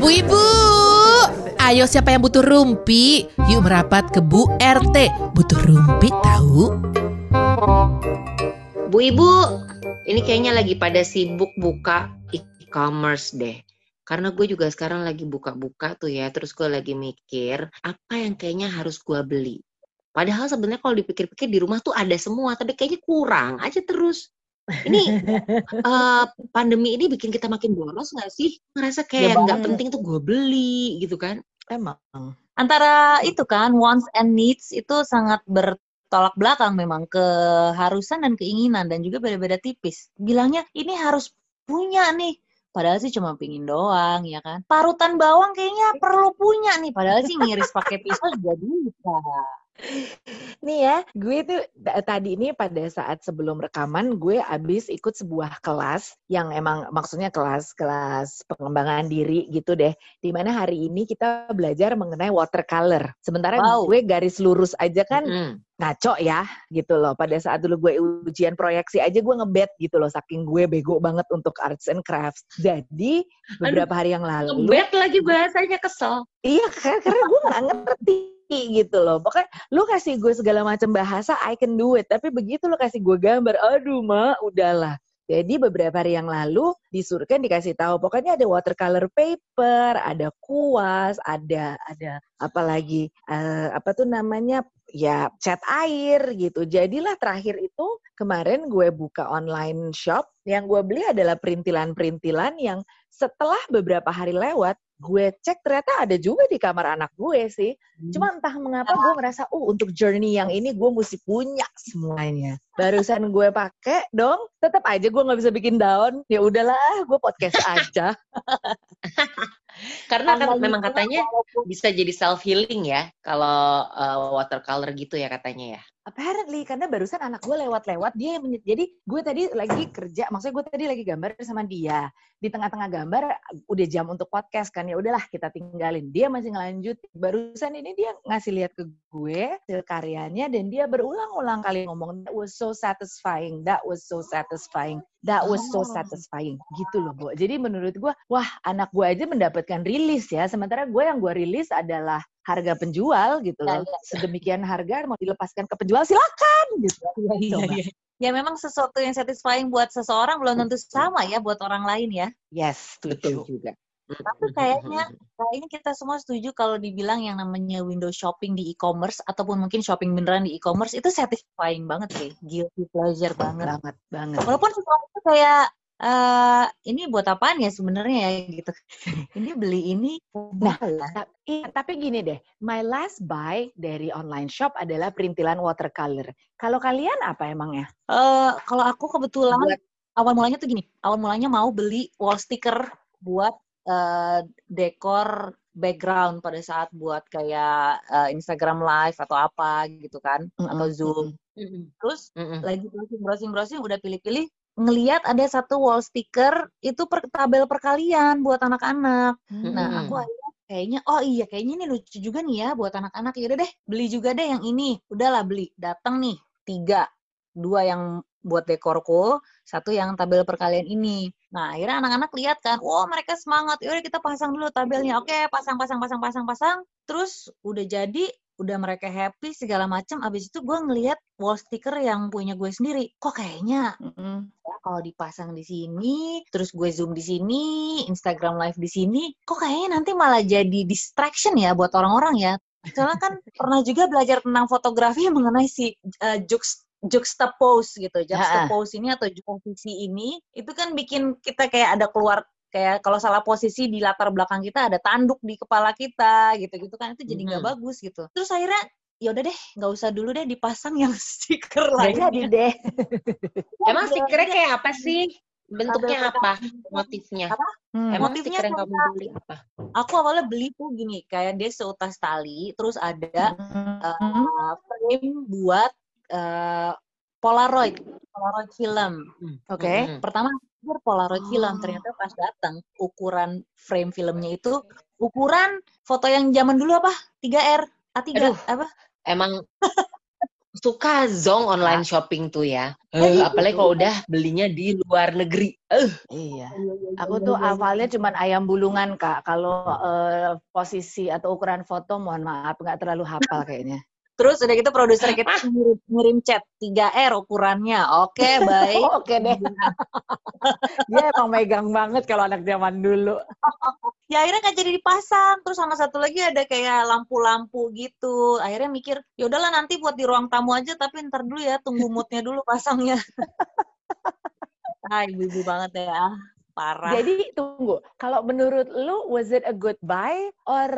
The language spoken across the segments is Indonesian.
Bu Ibu, ayo siapa yang butuh rumpi? Yuk merapat ke Bu RT. Butuh rumpi tahu? Bu Ibu, ini kayaknya lagi pada sibuk buka e-commerce deh. Karena gue juga sekarang lagi buka-buka tuh ya, terus gue lagi mikir apa yang kayaknya harus gue beli. Padahal sebenarnya kalau dipikir-pikir di rumah tuh ada semua, tapi kayaknya kurang aja terus. Ini uh, pandemi ini bikin kita makin boros nggak sih? Ngerasa kayak Ya, nggak penting tuh gue beli gitu kan? Emang. antara itu kan wants and needs itu sangat bertolak belakang memang keharusan dan keinginan dan juga beda-beda tipis. Bilangnya ini harus punya nih. Padahal sih cuma pingin doang ya kan. Parutan bawang kayaknya perlu punya nih. Padahal sih ngiris pakai pisau juga bisa. Nih ya, gue tuh tadi ini pada saat sebelum rekaman gue abis ikut sebuah kelas yang emang maksudnya kelas kelas pengembangan diri gitu deh. Di mana hari ini kita belajar mengenai watercolor. Sementara Wow. gue garis lurus aja kan Mm. ngaco ya gitu loh. Pada saat dulu gue ujian proyeksi aja gue ngebet gitu loh. Saking gue bego banget untuk arts and crafts. Jadi beberapa hari yang lalu. Ngebet lagi bahasanya kesel. Iya karena gue nggak ngerti gitu loh. Pokoknya lu kasih gue segala macam bahasa, I can do it. Tapi begitu lu kasih gue gambar, aduh ma, udahlah. Jadi beberapa hari yang lalu disuruhkan dikasih tahu pokoknya ada watercolor paper, ada kuas, ada ada apa lagi eh, apa tuh namanya ya cat air gitu. Jadilah terakhir itu kemarin gue buka online shop yang gue beli adalah perintilan-perintilan yang setelah beberapa hari lewat gue cek ternyata ada juga di kamar anak gue sih. Cuma entah mengapa gue merasa, uh untuk journey yang ini gue mesti punya semuanya. Barusan gue pakai dong, tetap aja gue nggak bisa bikin daun. Ya udahlah, gue podcast aja. Karena kan memang katanya bisa jadi self healing ya kalau uh, watercolor gitu ya katanya ya. Apparently, karena barusan anak gue lewat-lewat, dia yang menye- jadi gue tadi lagi kerja, maksudnya gue tadi lagi gambar sama dia. Di tengah-tengah gambar, udah jam untuk podcast kan, ya udahlah kita tinggalin. Dia masih ngelanjut, barusan ini dia ngasih lihat ke gue hasil karyanya, dan dia berulang-ulang kali ngomong, that was so satisfying, that was so satisfying, that was so Oh. satisfying. Gitu loh, Bu. Jadi menurut gue, wah anak gue aja mendapatkan rilis ya, sementara gue yang gue rilis adalah harga penjual gitu Ya, loh. Sedemikian harga mau dilepaskan ke penjual silakan gitu. Iya, Coba. iya. Ya memang sesuatu yang satisfying buat seseorang belum tentu sama ya buat orang lain ya. Yes, Betul setuju. juga. Tapi kayaknya kayaknya kita semua setuju kalau dibilang yang namanya window shopping di e-commerce ataupun mungkin shopping beneran di e-commerce itu satisfying banget sih, guilty pleasure banget. banget banget. Walaupun sesuatu itu kayak eh ini buat apaan ya sebenarnya ya gitu. ini beli ini Nah, ya. Ta- Iya, tapi gini deh, my last buy dari online shop adalah perintilan watercolor. Kalau kalian apa emangnya? Eh, kalau aku kebetulan Buat- awal mulanya tuh gini, awal mulanya mau beli wall sticker buat eh, dekor background pada saat buat kayak eh, Instagram live atau apa gitu kan, atau Zoom. Mm-mm. Terus Mm-mm. lagi browsing browsing browsing udah pilih-pilih ngeliat ada satu wall sticker itu per tabel perkalian buat anak-anak. Nah, Mm-mm. aku akhirnya kayaknya oh iya kayaknya ini lucu juga nih ya buat anak-anak. Ya udah deh, beli juga deh yang ini. Udahlah beli. Datang nih tiga, dua yang buat dekorku, satu yang tabel perkalian ini. Nah, akhirnya anak-anak lihat kan, wah mereka semangat. Yaudah kita pasang dulu tabelnya. Oke, pasang, pasang, pasang, pasang, pasang. Terus udah jadi, udah mereka happy segala macam. Abis itu gue ngeliat wall sticker yang punya gue sendiri. Kok kayaknya Mm-mm. ya, kalau dipasang di sini, terus gue zoom di sini, Instagram live di sini, kok kayaknya nanti malah jadi distraction ya buat orang-orang ya. Soalnya kan pernah juga belajar tentang fotografi mengenai si uh, jux- juxtapose gitu. Juxtapose ini atau posisi ini itu kan bikin kita kayak ada keluar kayak kalau salah posisi di latar belakang kita ada tanduk di kepala kita gitu-gitu kan itu jadi nggak Mhm. bagus gitu. Terus akhirnya ya udah deh nggak usah dulu deh dipasang yang stiker lainnya. jadi deh. Emang stikernya kayak apa sih? Bentuknya apa? Motifnya? Hmm. Emang Motifnya stiker yang kamu beli apa? aku awalnya beli tuh gini kayak dia seutas tali terus ada Mm-mm. uh, frame buat uh, Polaroid Polaroid film Oke. Mm-mm. pertama gue Polaroid film ternyata pas datang ukuran frame filmnya itu ukuran foto yang zaman dulu apa 3R A3 Aduh. apa Emang suka zong online shopping tuh ya. Eh, apalagi kalau udah belinya di luar negeri. Eh, Iya. Aku tuh awalnya cuman ayam bulungan kak. Kalau eh, posisi atau ukuran foto, mohon maaf nggak terlalu hafal kayaknya. Terus udah gitu produser kita ngirim, ngirim chat 3R ukurannya. Oke, baik. Oke deh. Dia emang megang banget kalau anak zaman dulu. ya akhirnya nggak jadi dipasang terus sama satu lagi ada kayak lampu-lampu gitu akhirnya mikir ya udahlah nanti buat di ruang tamu aja tapi ntar dulu ya tunggu moodnya dulu pasangnya ah ibu-ibu banget ya parah Jadi tunggu, kalau menurut lu was it a good buy or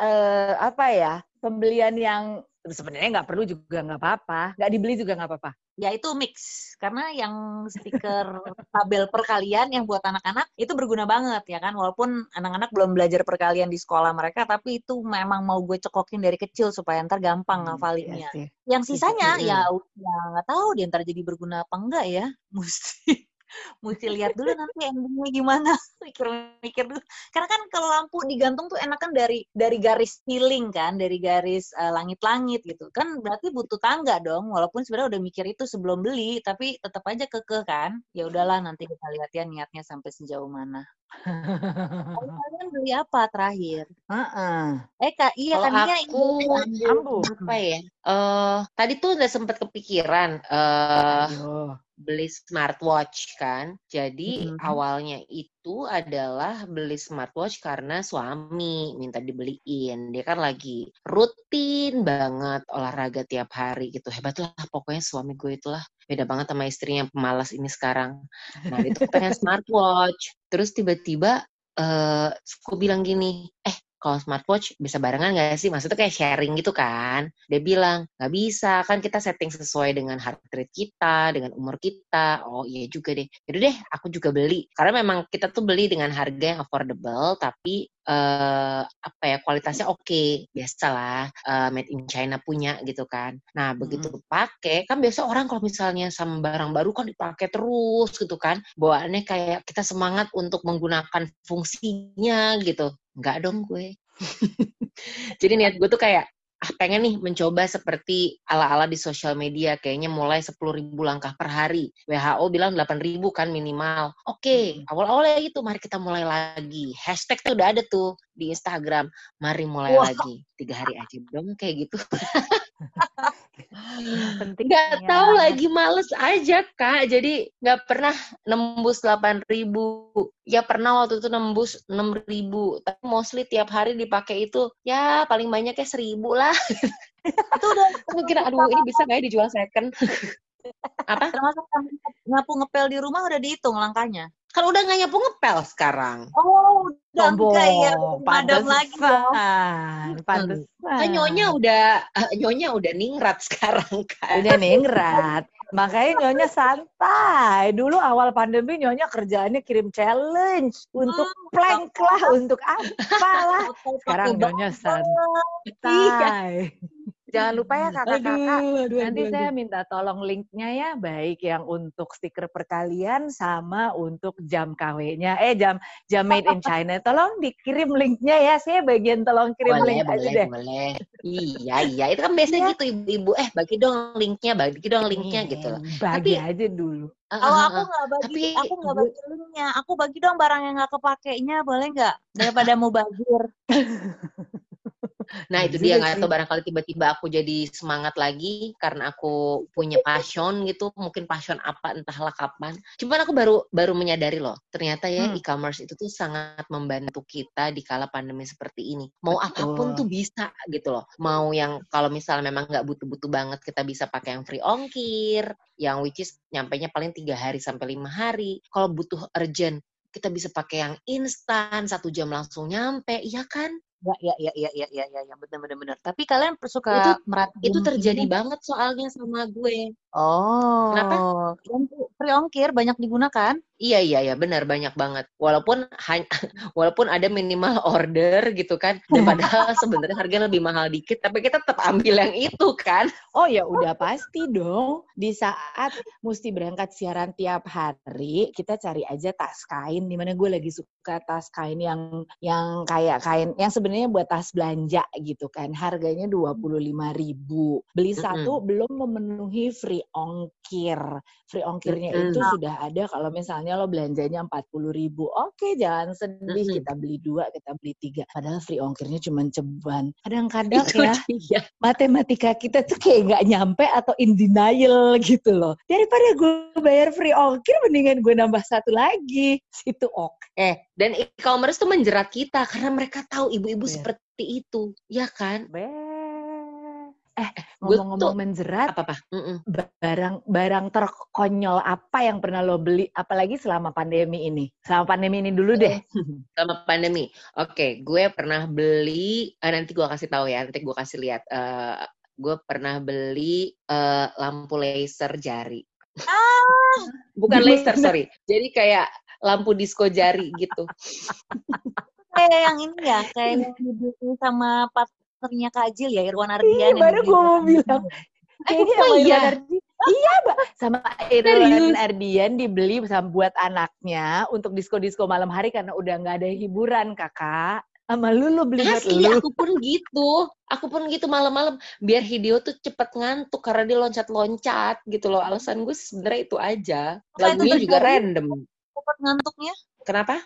eh, apa ya pembelian yang sebenarnya nggak perlu juga nggak apa-apa, nggak dibeli juga nggak apa-apa. ya itu mix karena yang stiker tabel perkalian yang buat anak-anak itu berguna banget ya kan walaupun anak-anak belum belajar perkalian di sekolah mereka tapi itu memang mau gue cekokin dari kecil supaya ntar gampang ngafalinnya Iya sih. yang sisanya Mm-mm. ya ya nggak tahu dia ntar jadi berguna apa enggak ya mesti mesti lihat dulu nanti endingnya gimana. Mikir-mikir dulu. Karena kan kalau lampu digantung tuh enakan dari dari garis ceiling kan dari garis eh, langit-langit gitu. Kan berarti butuh tangga dong walaupun sebenarnya udah mikir itu sebelum beli tapi tetap aja kekeh kan. Ya udahlah nanti kita lihat ya niatnya sampai sejauh mana kalian beli apa terakhir Heeh. eh kak iya Kalau tadinya aku ini Ambu. apa ya? Eh, tadi tuh udah sempet kepikiran eh Ayo. beli smartwatch kan. Jadi Mhm. awalnya itu adalah beli smartwatch karena suami minta dibeliin. Dia kan lagi rutin banget olahraga tiap hari gitu. Hebat lah pokoknya suami gue itulah. Beda banget sama istrinya yang pemalas ini sekarang. Nah dia tuh pengen smartwatch. Terus tiba-tiba eh gue bilang gini, eh kalau smartwatch bisa barengan gak sih? Maksudnya kayak sharing gitu kan. Dia bilang, nggak bisa, kan kita setting sesuai dengan heart rate kita, dengan umur kita. Oh iya juga deh. Yaudah deh, aku juga beli. Karena memang kita tuh beli dengan harga yang affordable, tapi eh apa ya kualitasnya oke biasalah eh, made in China punya gitu kan nah begitu pakai kan biasa orang kalau misalnya sama barang baru kan dipakai terus gitu kan bawaannya kayak kita semangat untuk menggunakan fungsinya gitu nggak dong gue. Jadi niat gue tuh kayak ah pengen nih mencoba seperti ala-ala di sosial media kayaknya mulai 10.000 langkah per hari. WHO bilang 8.000 kan minimal. Oke awal-awalnya gitu mari kita mulai lagi. Hashtag tuh udah ada tuh di Instagram mari mulai Wah. lagi. Tiga hari aja dong kayak gitu Penting. nggak tahu lagi males aja kak. Jadi nggak pernah nembus 8.000 ya pernah waktu itu nembus 6.000 tapi mostly tiap hari dipakai itu ya paling banyaknya seribu lah. Itu udah kira aduh ini bisa nggak ya dijual second? Apa? Termasuk yang nyapu ngepel di rumah udah dihitung langkahnya kan udah nggak nyapu ngepel sekarang Oh, udah Sombong. enggak ya. Madam lagi. Pantesan. Kan nyonya udah eh, nyonya udah ningrat sekarang kan Udah ningrat. Makanya nyonya santai. Dulu awal pandemi nyonya kerjaannya kirim challenge untuk Hmm, plank lah, untuk apalah. Sekarang Pakai nyonya santai. Jangan lupa ya kakak-kakak. aduh, Nanti saya minta tolong linknya ya, baik yang untuk stiker perkalian sama untuk jam KW-nya. Eh jam jam made in China. Tolong dikirim linknya ya. Saya bagian tolong kirim boleh link aja boleh deh. boleh iya iya itu kan biasanya Iya. gitu ibu-ibu eh bagi dong linknya bagi dong linknya gitu loh Bagi Tapi- aja dulu. Kalau ah, aku nggak bagi, Tapi aku nggak bagi linknya. Aku bagi dong barang yang nggak kepakainya, boleh nggak? Daripada mau bazir. Nah itu Iya dia juga nggak tahu barangkali tiba-tiba aku jadi semangat lagi karena aku punya passion gitu mungkin passion apa entahlah kapan. Cuman aku baru baru menyadari loh ternyata ya Hmm. e-commerce itu tuh sangat membantu kita di kala pandemi seperti ini. Mau Betul. apa pun tuh bisa gitu loh. Mau yang kalau misalnya memang nggak butuh-butuh banget kita bisa pakai yang free ongkir, yang which is nyampainya paling tiga hari sampai lima hari. Kalau butuh urgent kita bisa pakai yang instan satu jam langsung nyampe, iya kan? Ya, ya, ya, ya, ya, ya, ya, ya, benar, benar, benar. Tapi kalian suka Itu- merhatiin itu terjadi ini? banget soalnya sama gue. Oh. Kenapa? Yang free ongkir banyak digunakan. Iya iya iya benar banyak banget. Walaupun hanya walaupun ada minimal order gitu kan, dan padahal sebenarnya harga lebih mahal dikit, tapi kita tetap ambil yang itu kan. Oh ya udah pasti dong. Di saat mesti berangkat siaran tiap hari, kita cari aja tas kain. Di mana gue lagi suka tas kain yang yang kayak kain yang sebenarnya buat tas belanja gitu kan. Harganya dua puluh lima ribu. Beli satu belum memenuhi free ongkir. Free ongkirnya Mm-mm. itu sudah ada kalau misalnya lo belanjanya empat puluh ribu. Oke jangan sedih Mm-mm. kita beli dua, kita beli tiga. Padahal free ongkirnya cuma ceban. Kadang-kadang Itu ya dia. matematika kita tuh kayak nggak nyampe atau in denial gitu loh. Daripada gue bayar free ongkir, mendingan gue nambah satu lagi. Situ oke. Dan e-commerce tuh menjerat kita karena mereka tahu ibu-ibu Iya. seperti itu, ya kan? Eh, Gue ngomong-ngomong menjerat, Apa apa? Barang barang terkonyol apa yang pernah lo beli, apalagi selama pandemi ini? Selama pandemi ini dulu deh. Selama pandemi. Oke, gue pernah beli. eh, nanti gue kasih tahu ya. Nanti gue kasih lihat. Eh, gue pernah beli eh, lampu laser jari. Bukan Gimana? laser, sorry. Jadi kayak lampu disco jari gitu. Kayak yang ini ya, kayak yang sama partnernya Kak Jil ya, Irwan Ardian. Iya, baru gue mau bilang. Kayaknya oh sama iya? Irwan Ardian. Iya, Mbak. Sama Irwan? Ardian dibeli sama buat anaknya untuk disko-disko malam hari karena udah nggak ada hiburan, kakak. Sama lu, lu beli buat Asli, lu. aku pun gitu. Aku pun gitu malam-malam. Biar Hideo tuh cepet ngantuk karena dia loncat-loncat gitu loh. Alasan gue sebenarnya itu aja. Lagunya juga random. Cepet ngantuknya? Kenapa?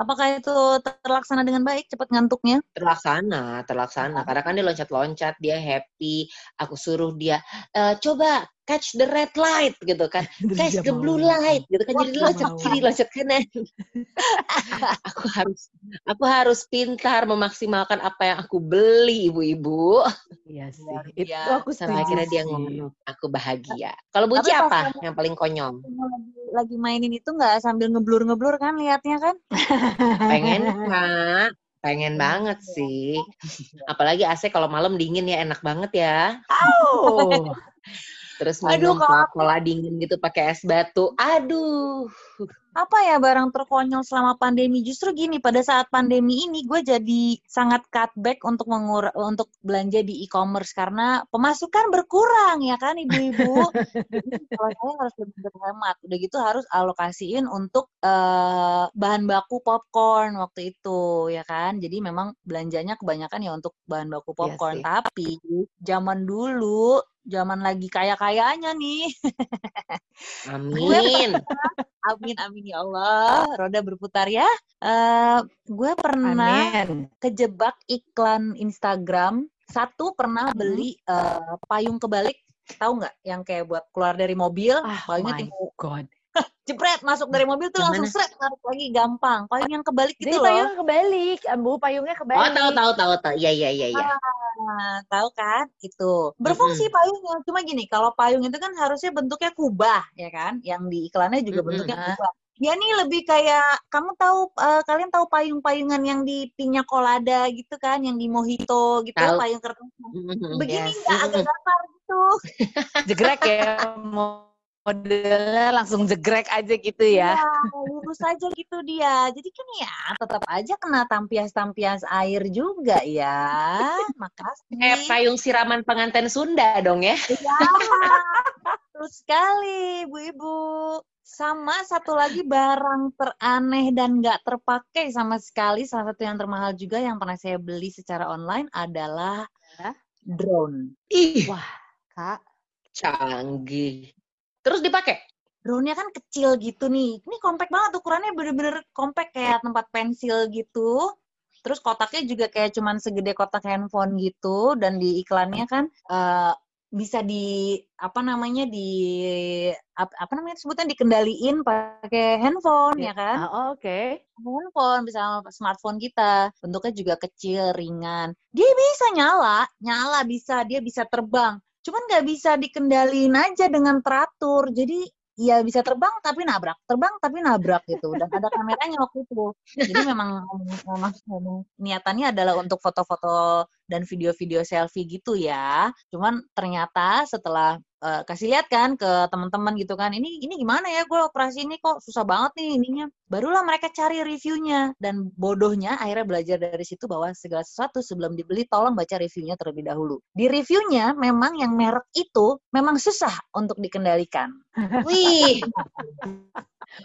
Apakah itu terlaksana dengan baik, cepet ngantuknya? Terlaksana, terlaksana. Karena kan dia loncat-loncat, dia happy. Aku suruh dia, "Eh, coba catch the red light gitu kan. Catch the blue light gitu kan. Jadi loncat kiri, loncat kanan. aku harus aku harus pintar memaksimalkan apa yang aku beli, ibu-ibu. Iya sih. Itu aku Sampai akhirnya dia ngomong, aku bahagia. Kalau Buci Tapi apa yang paling konyol? lagi, lagi mainin itu nggak sambil ngeblur-ngeblur kan liatnya kan? Pengen kak, pengen banget sih. Apalagi AC kalau malam dingin ya enak banget ya. Oh. Terus Aduh, minum cola dingin gitu pakai es batu. Aduh. Apa ya barang terkonyol selama pandemi? Justru gini, pada saat pandemi ini gue jadi sangat cutback untuk mengur untuk belanja di e-commerce karena pemasukan berkurang ya kan ibu-ibu. Jadi kalau saya harus lebih berhemat. Udah gitu harus alokasiin untuk eh, bahan baku popcorn waktu itu ya kan. Jadi memang belanjanya kebanyakan ya untuk bahan baku Iya popcorn. sih. Tapi zaman dulu, zaman lagi kaya-kayanya nih. Amin. Amin amin ya Allah. Roda berputar ya. Eh gue pernah Amin. kejebak iklan Instagram. Satu pernah Hmm. beli eh, payung kebalik. Tahu nggak? Yang kayak buat keluar dari mobil, Ah, payungnya my tinggal God. jepret masuk dari mobil tuh Yang langsung seret tarik lagi gampang. Payung yang kebalik Jadi gitu loh. payung kebalik, Ambu payungnya kebalik. Oh tahu tahu tahu tahu. Iya iya iya iya. Nah, tahu kan? Itu. Berfungsi payungnya. Cuma gini, kalau payung itu kan harusnya bentuknya kubah, ya kan? Yang di iklannya juga bentuknya Ah. kubah. Dia nih lebih kayak kamu tahu eh, kalian tahu payung-payungan yang di pinya colada gitu kan, yang di mojito gitu, Tahu. payung kertas. Begini yes. agak datar gitu. Jegrek ya. Modelnya langsung jegrek aja gitu ya. Iya, lurus aja gitu dia. Jadi kan ya tetap aja kena tampias-tampias air juga ya. Makasih. Kayak payung siraman pengantin Sunda dong ya. Ya, betul sekali, Bu-Ibu. Sama satu lagi barang teraneh dan nggak terpakai sama sekali, salah satu yang termahal juga yang pernah saya beli secara online adalah Hah? drone. Ih, Kak, canggih. Terus dipakai? Drone-nya kan kecil gitu nih. Ini compact banget ukurannya bener-bener compact kayak tempat pensil gitu. Terus kotaknya juga kayak cuman segede kotak handphone gitu dan di iklannya kan eh, bisa di apa namanya di ap- apa, namanya sebutnya dikendaliin pakai handphone ya kan? ah, oke. handphone, bisa smartphone kita. Bentuknya juga kecil, ringan. Dia bisa nyala, nyala bisa, dia bisa terbang. Cuman nggak bisa dikendaliin aja dengan teratur. Jadi ya bisa terbang tapi nabrak, terbang tapi nabrak gitu. Dan ada kameranya waktu itu. Jadi memang, memang niatannya adalah untuk foto-foto dan video-video selfie gitu ya. Cuman ternyata setelah uh, kasih lihat kan ke teman-teman gitu kan, ini ini gimana ya gue operasi ini kok susah banget nih ininya. Barulah mereka cari reviewnya dan bodohnya akhirnya belajar dari situ bahwa segala sesuatu sebelum dibeli tolong baca reviewnya terlebih dahulu. Di reviewnya memang yang merek itu memang susah untuk dikendalikan. Wih.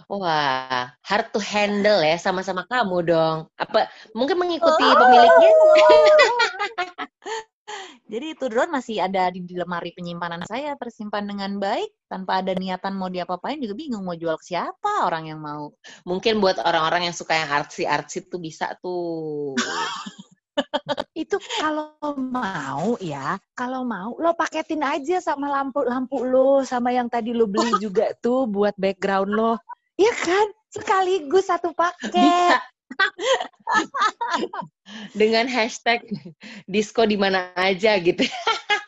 Wah, hard to handle ya sama-sama kamu dong. Apa mungkin mengikuti oh. pemiliknya? Jadi itu drone masih ada di, lemari penyimpanan saya tersimpan dengan baik tanpa ada niatan mau diapa-apain juga bingung mau jual ke siapa orang yang mau. Mungkin buat orang-orang yang suka yang artsy-artsy tuh bisa tuh. itu kalau mau ya, kalau mau lo paketin aja sama lampu-lampu lo sama yang tadi lo beli juga tuh buat background lo. Iya kan? Sekaligus satu paket. Dengan hashtag disco di mana aja gitu.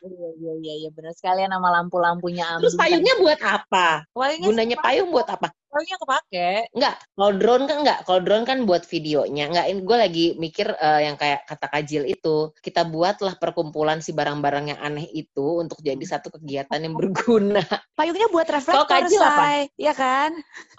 Iya iya iya iya benar sekali nama lampu-lampunya Terus payungnya buat apa? Payungnya Gunanya payung buat apa? Payungnya kepake. Enggak, kalau drone kan enggak. Kalau drone kan buat videonya. Enggak, ini gue lagi mikir uh, yang kayak kata Kajil itu. Kita buatlah perkumpulan si barang-barang yang aneh itu untuk jadi satu kegiatan yang berguna. Payungnya buat reflektor, Kajil apa? Iya kan?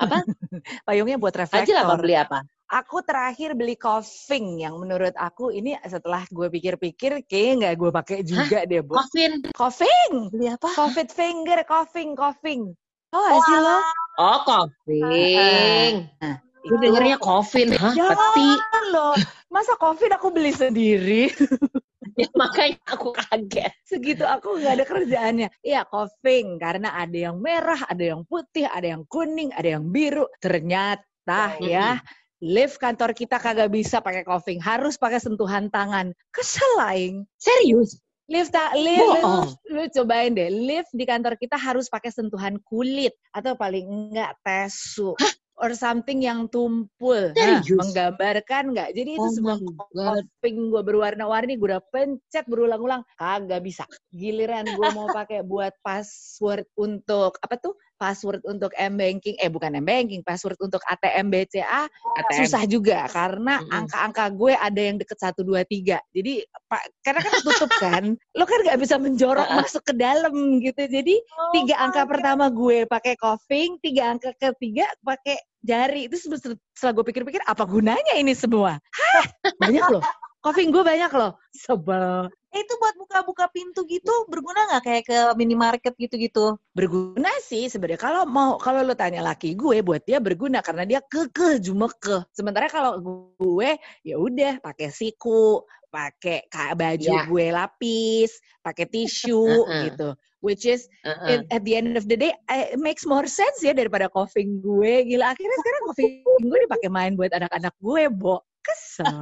Apa? Payungnya buat reflektor. Kajil apa beli apa? Aku terakhir beli coughing yang menurut aku ini setelah gue pikir-pikir kayaknya nggak gue pakai juga Hah? deh bu. Coughing. Coughing. Beli apa? Covid finger, coughing, coughing. Oh, oh sih lo? Oh, coughing. Nah, gue dengernya coughing. Hah, ya, peti. lo. Masa coughing aku beli sendiri? ya, makanya aku kaget. Segitu aku nggak ada kerjaannya. Iya, coughing. Karena ada yang merah, ada yang putih, ada yang kuning, ada yang biru. Ternyata oh, ya, lift kantor kita kagak bisa pakai coughing, harus pakai sentuhan tangan. Kesel lain. Serius? Lift, tak lift, lift, lu cobain deh. Lift di kantor kita harus pakai sentuhan kulit atau paling enggak tesu. Hah? or something yang tumpul. Nah, menggambarkan nggak? Jadi itu oh semua coughing gue berwarna-warni, gue udah pencet berulang-ulang, kagak bisa. Giliran gue mau pakai buat password untuk apa tuh? Password untuk M banking eh bukan M banking password untuk ATM BCA ATM. susah juga karena angka-angka gue ada yang deket satu dua tiga. Jadi pak karena kan tutup kan lo kan nggak bisa menjorok masuk ke dalam gitu. Jadi oh, tiga angka pertama gue pakai coughing tiga angka ketiga pakai jari. Itu setelah gue pikir-pikir apa gunanya ini semua? Hah, banyak loh. Coughing gue banyak loh. Sebel Eh, itu buat buka-buka pintu gitu berguna nggak kayak ke minimarket gitu-gitu? Berguna sih sebenarnya. Kalau mau kalau lo tanya laki gue buat dia berguna karena dia kekeh cuma ke. Sementara kalau gue ya udah pakai siku, pakai baju yeah. gue lapis, pakai tisu gitu. Which is uh-uh. at the end of the day it makes more sense ya daripada coughing gue. Gila akhirnya sekarang coughing gue dipakai main buat anak-anak gue, Bo. Kesel.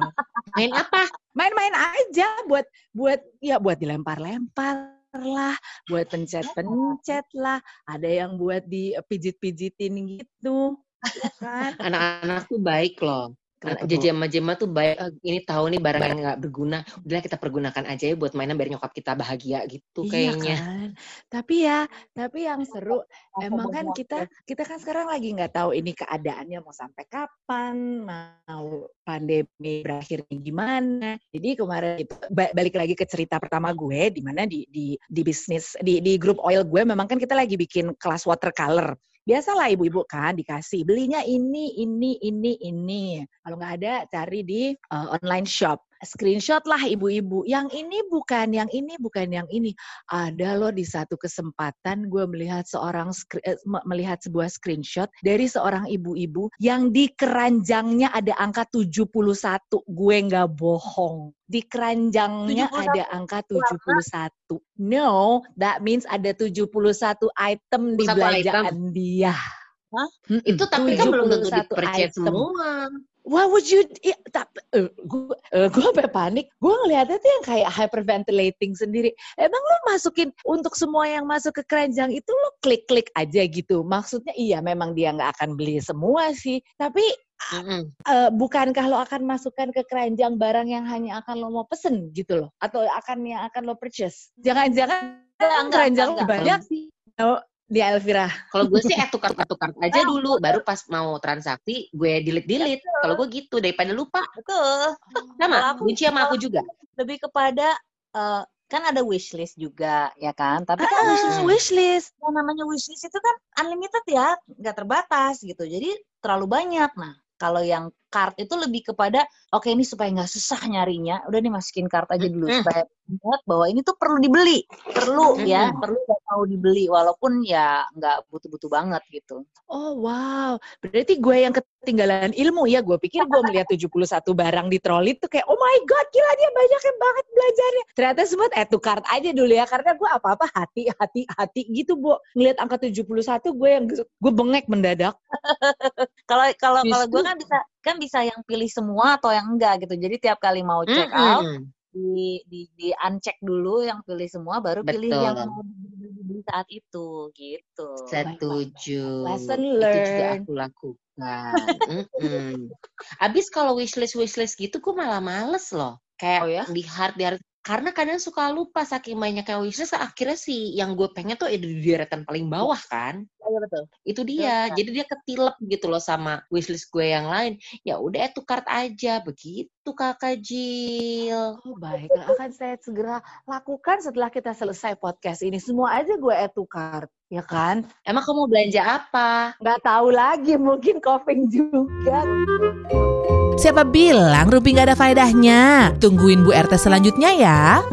Main apa? Main-main aja buat buat ya buat dilempar-lempar lah, buat pencet-pencet lah, ada yang buat dipijit-pijitin gitu. Ya kan? Anak-anak tuh baik loh. Jema-jema tuh baik, oh, ini tahu nih barang yang nggak berguna, udahlah kita pergunakan aja ya buat mainan biar nyokap kita bahagia gitu iya kayaknya. Kan? Tapi ya, tapi yang seru emang kan kita kita kan sekarang lagi nggak tahu ini keadaannya mau sampai kapan, mau pandemi berakhirnya gimana. Jadi kemarin itu balik lagi ke cerita pertama gue di mana di di di bisnis di di grup oil gue memang kan kita lagi bikin kelas watercolor biasalah ibu-ibu kan dikasih belinya ini ini ini ini. Kalau nggak ada cari di uh, online shop screenshot lah ibu-ibu. Yang ini bukan, yang ini bukan, yang ini. Ada loh di satu kesempatan gue melihat seorang eh, melihat sebuah screenshot dari seorang ibu-ibu yang di keranjangnya ada angka 71. Gue nggak bohong. Di keranjangnya 71. ada angka 71. No, that means ada 71 item di belanjaan item. dia. Hah? Itu tapi kan belum tentu dipercaya semua. Why would you? Ya, tapi uh, gue uh, gue sampai panik. Gue ngeliatnya tuh yang kayak hyperventilating sendiri. Emang lo masukin untuk semua yang masuk ke keranjang itu lo klik-klik aja gitu. Maksudnya iya memang dia nggak akan beli semua sih. Tapi mm -hmm. uh, bukankah lo akan masukkan ke keranjang barang yang hanya akan lo mau pesen gitu loh? Atau akan yang akan lo purchase? Jangan-jangan keranjang lo banyak sih. Di Elvira. Kalau gue sih eh tukar tukar aja dulu, baru pas mau transaksi gue delete delete. Kalau gue gitu daripada lupa. Betul. Sama, kunci sama aku juga. Lebih kepada eh, kan ada wishlist juga ya kan. Tapi kan Ah, wishlist wishlist. yang namanya wishlist itu kan unlimited ya, nggak terbatas gitu. Jadi terlalu banyak. Nah, kalau yang card itu lebih kepada oke ini supaya nggak susah nyarinya, udah nih masukin card aja dulu supaya ingat bahwa ini tuh perlu dibeli, perlu ya, perlu mau dibeli walaupun ya nggak butuh-butuh banget gitu. Oh wow, berarti gue yang ketinggalan ilmu ya. Gue pikir gue melihat 71 barang di troli tuh kayak, oh my god, gila dia banyak banget belajarnya. Ternyata semua eh tuh card aja dulu ya, karena gue apa-apa hati, hati, hati gitu, Bu. Ngeliat angka 71 gue yang gue bengek mendadak. Kalau kalau kalau gue kan bisa kan bisa yang pilih semua atau yang enggak gitu. Jadi tiap kali mau check out Mm-mm. di di di uncheck dulu yang pilih semua baru pilih Betul. yang mau saat itu gitu. Setuju. Lesson Itu juga learned. aku lakukan. Mm-mm. Abis kalau wishlist wishlist gitu, gue malah males loh. Kayak Oh ya? di hard di hard. Karena kadang suka lupa saking banyaknya wishlist, akhirnya sih yang gue pengen tuh ada di deretan paling bawah kan. Iya betul. Itu dia. Betul. Jadi dia ketilep gitu loh sama wishlist gue yang lain. Ya udah eh tukar aja begitu kakak Jill. Oh baiklah, akan saya segera lakukan setelah kita selesai podcast ini. Semua aja gue add to cart, ya kan? Emang kamu belanja apa? Nggak tahu lagi, mungkin coughing juga. Siapa bilang Rumpi nggak ada faedahnya? Tungguin Bu RT selanjutnya ya.